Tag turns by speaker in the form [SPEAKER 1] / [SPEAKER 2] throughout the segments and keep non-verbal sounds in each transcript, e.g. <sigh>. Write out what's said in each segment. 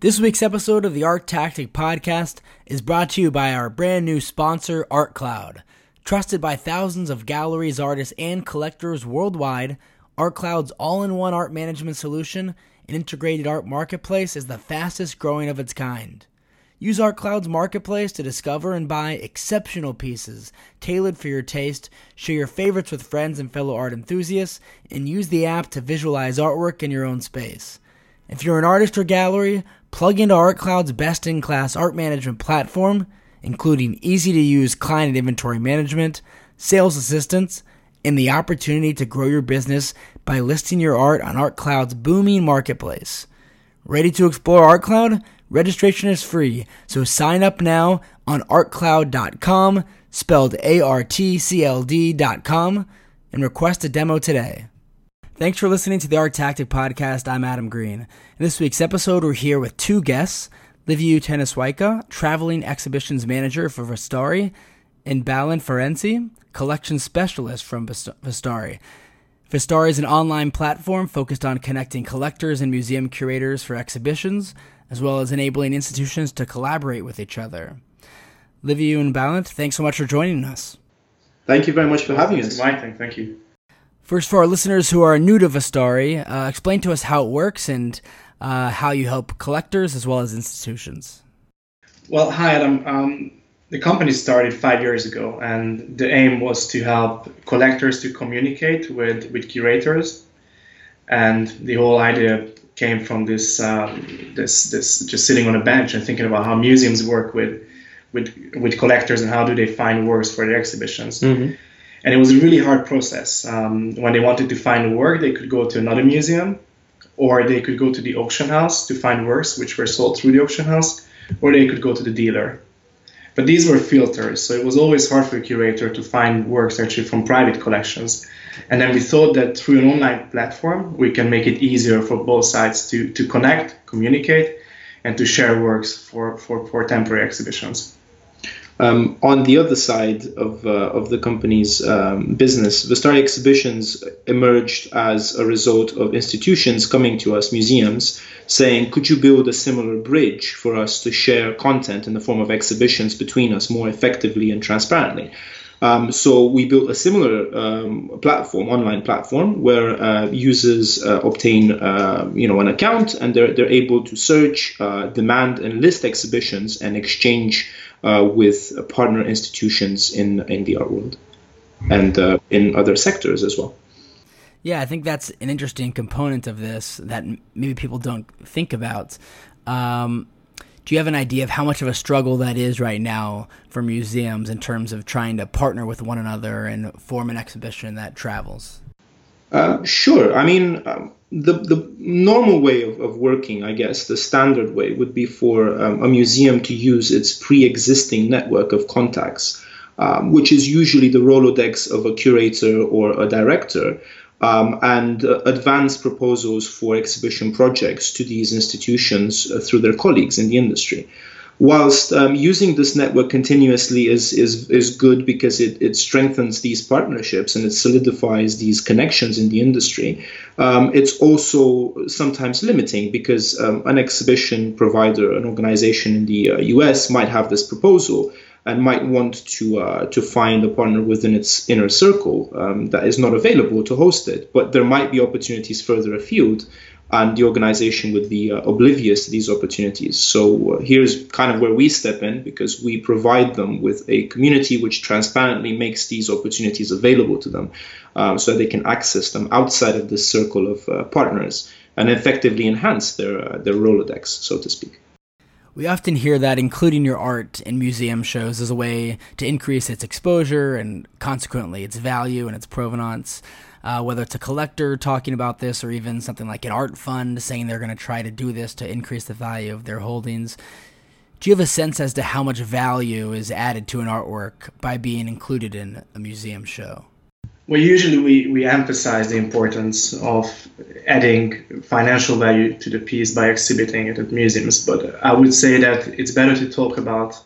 [SPEAKER 1] This week's episode of the Art Tactic Podcast is brought to you by our brand new sponsor, ArtCloud. Trusted by thousands of galleries, artists, and collectors worldwide, ArtCloud's all in one art management solution and integrated art marketplace is the fastest growing of its kind. Use ArtCloud's marketplace to discover and buy exceptional pieces tailored for your taste, share your favorites with friends and fellow art enthusiasts, and use the app to visualize artwork in your own space. If you're an artist or gallery, plug into ArtCloud's best in class art management platform, including easy to use client inventory management, sales assistance, and the opportunity to grow your business by listing your art on ArtCloud's booming marketplace. Ready to explore ArtCloud? Registration is free, so sign up now on artcloud.com, spelled A R T C L D.com, and request a demo today. Thanks for listening to the Art Tactic Podcast. I'm Adam Green. In this week's episode, we're here with two guests Liviu Tănăsoaica, Traveling Exhibitions Manager for Vastari, and Balint Ferenczy, Collection Specialist from Vastari. Vastari is an online platform focused on connecting collectors and museum curators for exhibitions, as well as enabling institutions to collaborate with each other. Liviu and Balint, thanks so much for joining us.
[SPEAKER 2] Thank you very much for having
[SPEAKER 3] us. My thing, thank you.
[SPEAKER 1] First, for our listeners who are new to Vastari, uh, explain to us how it works and uh, how you help collectors as well as institutions.
[SPEAKER 3] Well, hi, Adam. Um, the company started five years ago, and the aim was to help collectors to communicate with, with curators. And the whole idea came from this um, this this just sitting on a bench and thinking about how museums work with with with collectors and how do they find works for their exhibitions. Mm-hmm. And it was a really hard process. Um, when they wanted to find work, they could go to another museum, or they could go to the auction house to find works which were sold through the auction house, or they could go to the dealer. But these were filters, so it was always hard for a curator to find works actually from private collections. And then we thought that through an online platform, we can make it easier for both sides to, to connect, communicate, and to share works for, for, for temporary exhibitions.
[SPEAKER 2] Um, on the other side of, uh, of the company's um, business, Vastari Exhibitions emerged as a result of institutions coming to us, museums, saying, Could you build a similar bridge for us to share content in the form of exhibitions between us more effectively and transparently? Um, so we built a similar um, platform, online platform, where uh, users uh, obtain, uh, you know, an account and they're they're able to search, uh, demand, and list exhibitions and exchange uh, with partner institutions in in the art world and uh, in other sectors as well.
[SPEAKER 1] Yeah, I think that's an interesting component of this that maybe people don't think about. Um, do you have an idea of how much of a struggle that is right now for museums in terms of trying to partner with one another and form an exhibition that travels?
[SPEAKER 2] Uh, sure. I mean, um, the the normal way of, of working, I guess, the standard way would be for um, a museum to use its pre-existing network of contacts, um, which is usually the Rolodex of a curator or a director, um, and uh, advance proposals for exhibition projects to these institutions uh, through their colleagues in the industry. Whilst um, using this network continuously is, is, is good because it, it strengthens these partnerships and it solidifies these connections in the industry, um, it's also sometimes limiting because um, an exhibition provider, an organization in the uh, US might have this proposal and might want to uh, to find a partner within its inner circle um, that is not available to host it. But there might be opportunities further afield, and the organization would be uh, oblivious to these opportunities. So uh, here's kind of where we step in because we provide them with a community which transparently makes these opportunities available to them, um, so they can access them outside of this circle of uh, partners and effectively enhance their uh, their Rolodex, so to speak.
[SPEAKER 1] We often hear that including your art in museum shows is a way to increase its exposure and consequently its value and its provenance. Uh, whether it's a collector talking about this or even something like an art fund saying they're going to try to do this to increase the value of their holdings. Do you have a sense as to how much value is added to an artwork by being included in a museum show?
[SPEAKER 3] Well, usually we, we emphasize the importance of adding financial value to the piece by exhibiting it at museums, but I would say that it's better to talk about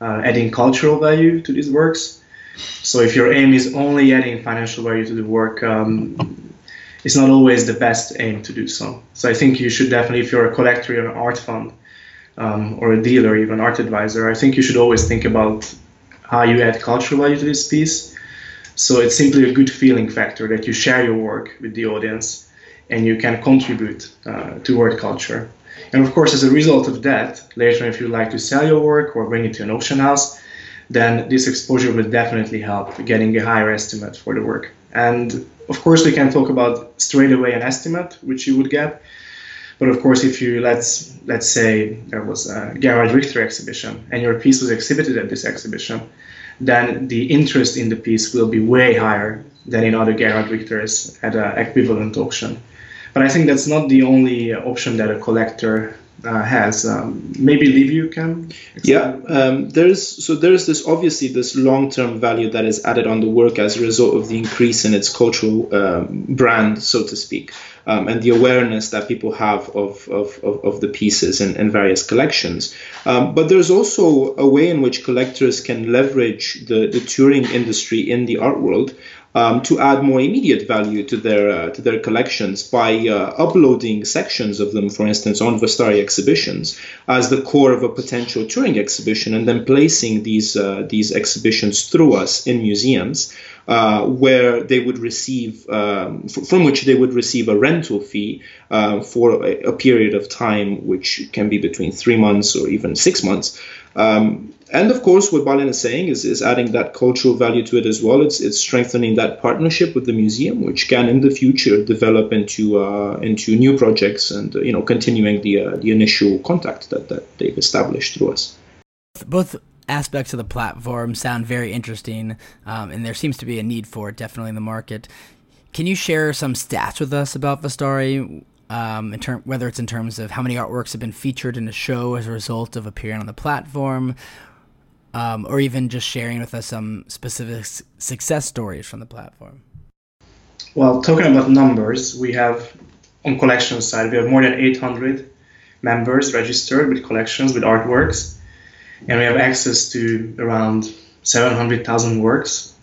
[SPEAKER 3] uh, adding cultural value to these works. So if your aim is only adding financial value to the work, um, it's not always the best aim to do so. So I think you should definitely, if you're a collector, you're an art fund, um, or a dealer, even art advisor, I think you should always think about how you add cultural value to this piece. So it's simply a good feeling factor that you share your work with the audience and you can contribute uh, toward culture. And of course, as a result of that, later if you like to sell your work or bring it to an auction house, then this exposure will definitely help getting a higher estimate for the work. And of course, we can talk about straight away an estimate, which you would get. But of course, if you let's let's say there was a Gerhard Richter exhibition and your piece was exhibited at this exhibition, then the interest in the piece will be way higher than in other Gerhard Richters at an equivalent auction. But I think that's not the only option that a collector uh, has. Um, maybe Liv, you can.
[SPEAKER 2] Yeah, um, there's so there's this obviously this long-term value that is added on the work as a result of the increase in its cultural um, brand, so to speak, um, and the awareness that people have of of, of, of the pieces in, in various collections. Um, but there's also a way in which collectors can leverage the the touring industry in the art world um, to add more immediate value to their uh, to their collections by uh, uploading sections of them, for instance, on Vastari exhibitions as the core of a potential touring exhibition, and then placing these uh, these exhibitions through us in museums. Uh, where they would receive, um, f- from which they would receive a rental fee uh, for a, a, period of time, which can be between three months or even six months. Um, and of course, what Balin is saying is, is adding that cultural value to it as well. It's, it's strengthening that partnership with the museum, which can in the future develop into uh, into new projects and uh, you know continuing the uh, the initial contact that, that they've established through us.
[SPEAKER 1] Both aspects of the platform sound very interesting, um, and there seems to be a need for it definitely in the market. Can you share some stats with us about Vastari? Um, in term, whether it's in terms of how many artworks have been featured in a show as a result of appearing on the platform, um, or even just sharing with us some specific success stories from the platform.
[SPEAKER 3] Well, talking about numbers, we have on collection side we have more than 800 members registered with collections with artworks, and we have access to around 700,000 works.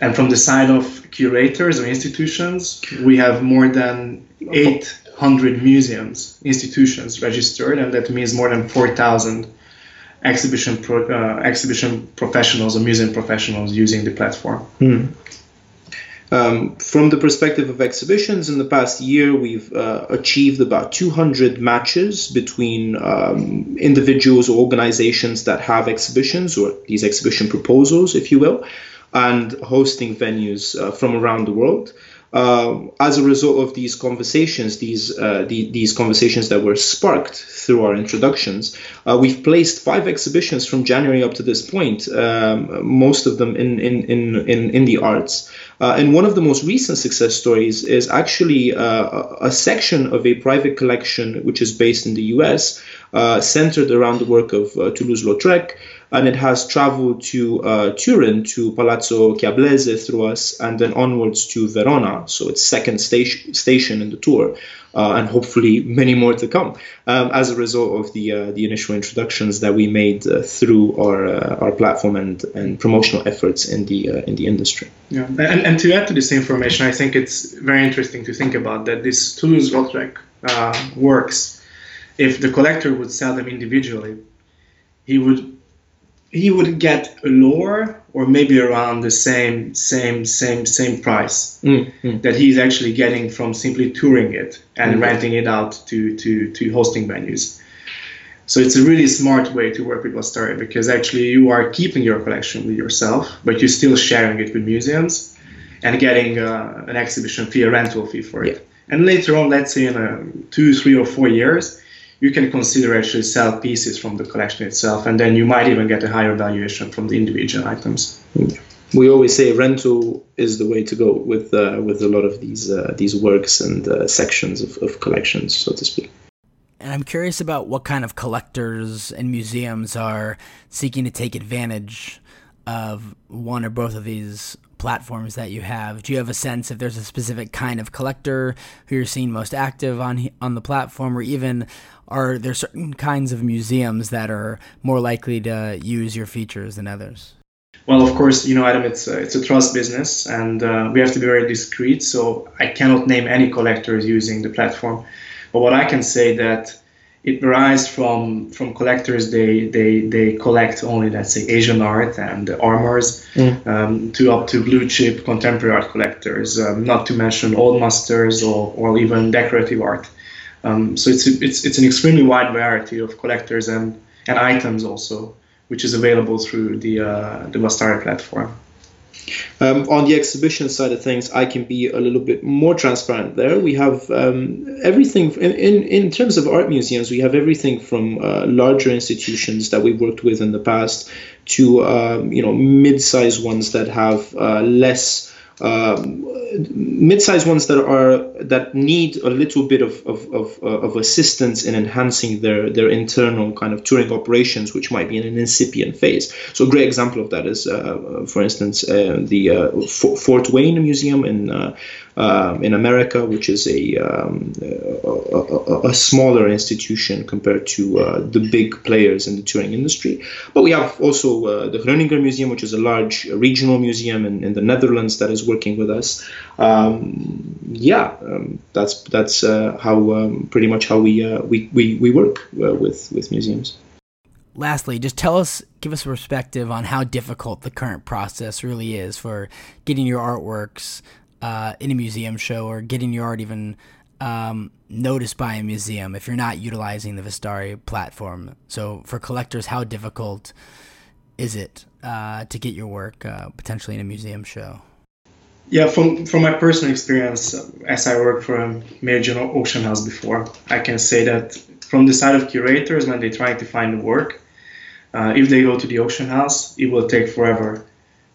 [SPEAKER 3] And from the side of curators or institutions, we have more than 800 museums, institutions registered, and that means more than 4,000 exhibition pro, uh, exhibition professionals or museum professionals using the platform.
[SPEAKER 2] Hmm. Um, from the perspective of exhibitions, in the past year, we've uh, achieved about 200 matches between um, individuals or organizations that have exhibitions or these exhibition proposals, if you will, and hosting venues uh, from around the world. Uh, as a result of these conversations, these uh, the, these conversations that were sparked through our introductions, uh, we've placed five exhibitions from January up to this point, um, most of them in in in in, in the arts. Uh, and one of the most recent success stories is actually uh, a section of a private collection which is based in the U.S. Uh, centered around the work of Toulouse-Lautrec and it has traveled to uh, Turin, to Palazzo Chiablese through us, and then onwards to Verona. So it's second station station in the tour, uh, and hopefully many more to come um, as a result of the uh, the initial introductions that we made uh, through our uh, our platform and, and promotional efforts in the uh, in the industry.
[SPEAKER 3] Yeah, and, and to add to this information, I think it's very interesting to think about that this Toulouse-Lautrec works. If the collector would sell them individually, he would he would get a lower or maybe around the same same same same price mm-hmm. that he's actually getting from simply touring it and mm-hmm. renting it out to, to to hosting venues so it's a really smart way to work with Vastari because actually you are keeping your collection with yourself but you're still sharing it with museums and getting uh, an exhibition fee a rental fee for it yeah. and later on let's say in a two three or four years you can consider actually sell pieces from the collection itself, and then you might even get a higher valuation from the individual items.
[SPEAKER 2] We always say rental is the way to go with uh, with a lot of these uh, these works and uh, sections of, of collections, so to speak.
[SPEAKER 1] And I'm curious about what kind of collectors and museums are seeking to take advantage of one or both of these platforms that you have. Do you have a sense if there's a specific kind of collector who you're seeing most active on on the platform, or even are there certain kinds of museums that are more likely to use your features than others?
[SPEAKER 3] Well, of course, you know, Adam, it's a, it's a trust business, and uh, we have to be very discreet. So I cannot name any collectors using the platform. But what I can say that it varies from from collectors they they they collect only let's say Asian art and armors mm. um, to up to blue chip contemporary art collectors, um, not to mention old masters or, or even decorative art. Um, so it's it's it's an extremely wide variety of collectors and and items also, which is available through the uh, the Vastari platform.
[SPEAKER 2] Um, on the exhibition side of things, I can be a little bit more transparent there. We have um, everything in, in, in, terms of art museums, we have everything from uh, larger institutions that we worked with in the past to um, you know mid-sized ones that have uh, less um, mid-sized ones that are that need a little bit of of, of, uh, of, assistance in enhancing their their internal kind of touring operations, which might be in an incipient phase. So a great example of that is, uh, for instance, uh, the uh, Fort Wayne Museum in uh, um, in America, which is a, um, a, a, smaller institution compared to uh, the big players in the touring industry. But we have also uh, the Groninger Museum, which is a large regional museum in, in the Netherlands that is working with us. Um, yeah, um, that's that's uh, how um, pretty much how we uh, we, we, we work uh, with with museums.
[SPEAKER 1] Lastly, just tell us, give us a perspective on how difficult the current process really is for getting your artworks uh, in a museum show or getting your art even um, noticed by a museum if you're not utilizing the Vastari platform. So for collectors, how difficult is it uh, to get your work uh, potentially in a museum show?
[SPEAKER 3] Yeah, from from my personal experience, as I worked for a major auction house before, I can say that from the side of curators, when they're trying to find the work, uh, if they go to the auction house, it will take forever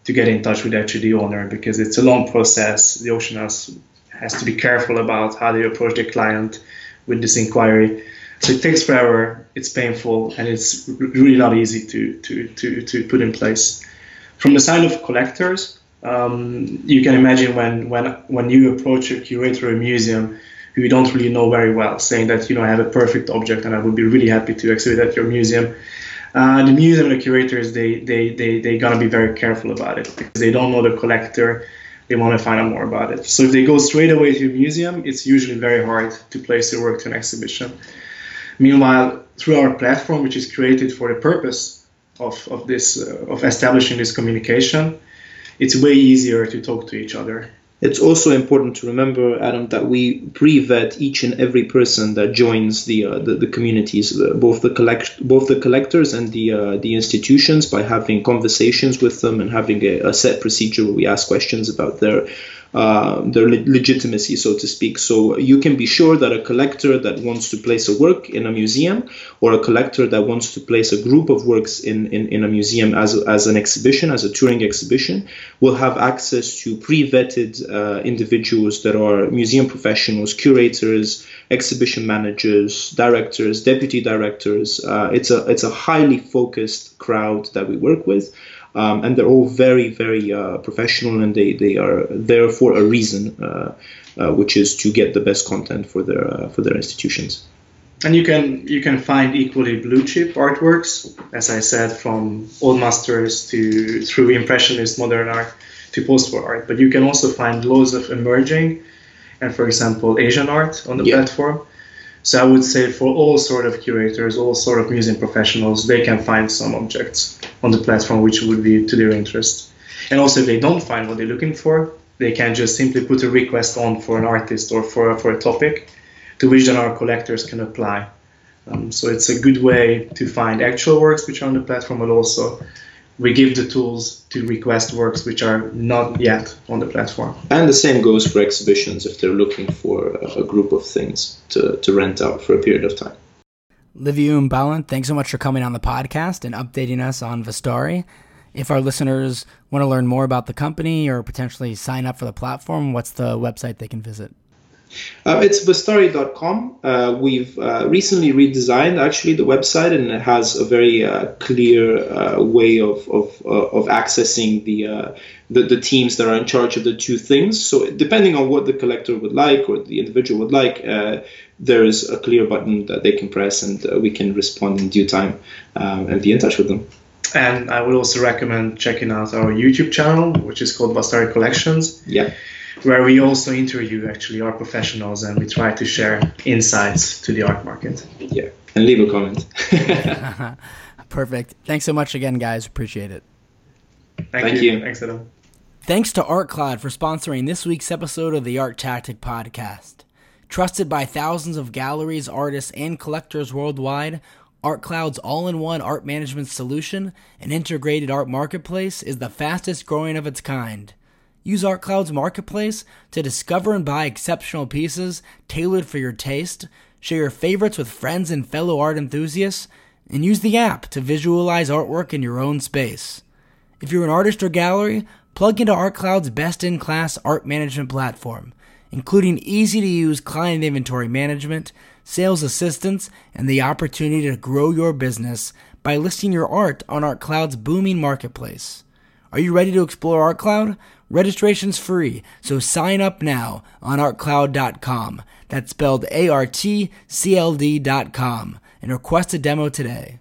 [SPEAKER 3] to get in touch with actually the owner because it's a long process. The auction house has to be careful about how they approach the client with this inquiry. So it takes forever, it's painful, and it's really not easy to, to, to, to put in place. From the side of collectors, um, you can imagine when, when, when you approach a curator or a museum who you don't really know very well, saying that, you know, I have a perfect object and I would be really happy to exhibit at your museum uh, the museum and the curators, they they they they gotta be very careful about it because they don't know the collector. They want to find out more about it. So if they go straight away to a museum, it's usually very hard to place their work to an exhibition. Meanwhile, through our platform, which is created for the purpose of, of this uh, of establishing this communication, it's way easier to talk to each other
[SPEAKER 2] it's also important to remember, Adam, that we pre-vet each and every person that joins the uh, the, the, communities, both the collect both the collectors and the uh, the institutions, by having conversations with them and having a, a set procedure where we ask questions about their uh, their le- legitimacy, so to speak. So you can be sure that a collector that wants to place a work in a museum or a collector that wants to place a group of works in, in, in a museum as, as an exhibition, as a touring exhibition, will have access to pre vetted uh, individuals that are museum professionals, curators, exhibition managers, directors, deputy directors. Uh, it's, a, it's a highly focused crowd that we work with um, and they're all very very uh, professional and they, they are there for a reason uh, uh, which is to get the best content for their uh, for their institutions.
[SPEAKER 3] And you can you can find equally blue chip artworks as i said from old masters to through impressionist modern art to post-war art. But you can also find loads of emerging and for example asian art on the yeah. platform. So I would say for all sort of curators, all sort of museum professionals, they can find some objects on the platform which would be to their interest. And also if they don't find what they're looking for, they can just simply put a request on for an artist or for, for a topic to which then our collectors can apply. Um, so it's a good way to find actual works which are on the platform, but also we give the tools to request works which are not yet on the platform.
[SPEAKER 2] And the same goes for exhibitions if they're looking for a group of things to, to rent out for a period of time.
[SPEAKER 1] Liviu Mbalan, thanks so much for coming on the podcast and updating us on Vastari. If our listeners want to learn more about the company or potentially sign up for the platform, what's the website they can visit?
[SPEAKER 2] Uh, it's vastari.com. Uh, we've uh, recently redesigned actually the website, and it has a very uh, clear uh, way of of, uh, of accessing the, the, the teams that are in charge of the two things. So depending on what the collector would like or the individual would like, there is a clear button that they can press, and we can respond in due time and be in touch with them.
[SPEAKER 3] and I would also recommend checking out our YouTube channel, which is called Vastari Collections.
[SPEAKER 2] Yeah.
[SPEAKER 3] Where we also interview actually art professionals and we try to share insights to the art market.
[SPEAKER 2] Yeah, and leave a comment. <laughs> <laughs>
[SPEAKER 1] Perfect. Thanks so much again, guys. Appreciate it.
[SPEAKER 3] Thank,
[SPEAKER 2] Thank
[SPEAKER 3] you.
[SPEAKER 2] you.
[SPEAKER 3] Thanks, Adam.
[SPEAKER 1] Thanks to ArtCloud for sponsoring this week's episode of the Art Tactic Podcast. Trusted by thousands of galleries, artists, and collectors worldwide, ArtCloud's all in one art management solution and integrated art marketplace is the fastest growing of its kind. Use ArtCloud's marketplace to discover and buy exceptional pieces tailored for your taste, share your favorites with friends and fellow art enthusiasts, and use the app to visualize artwork in your own space. If you're an artist or gallery, plug into ArtCloud's best in class art management platform, including easy to use client inventory management, sales assistance, and the opportunity to grow your business by listing your art on ArtCloud's booming marketplace. Are you ready to explore ArtCloud? Registration's free, so sign up now on artcloud.com. That's spelled A R T C L D.com and request a demo today.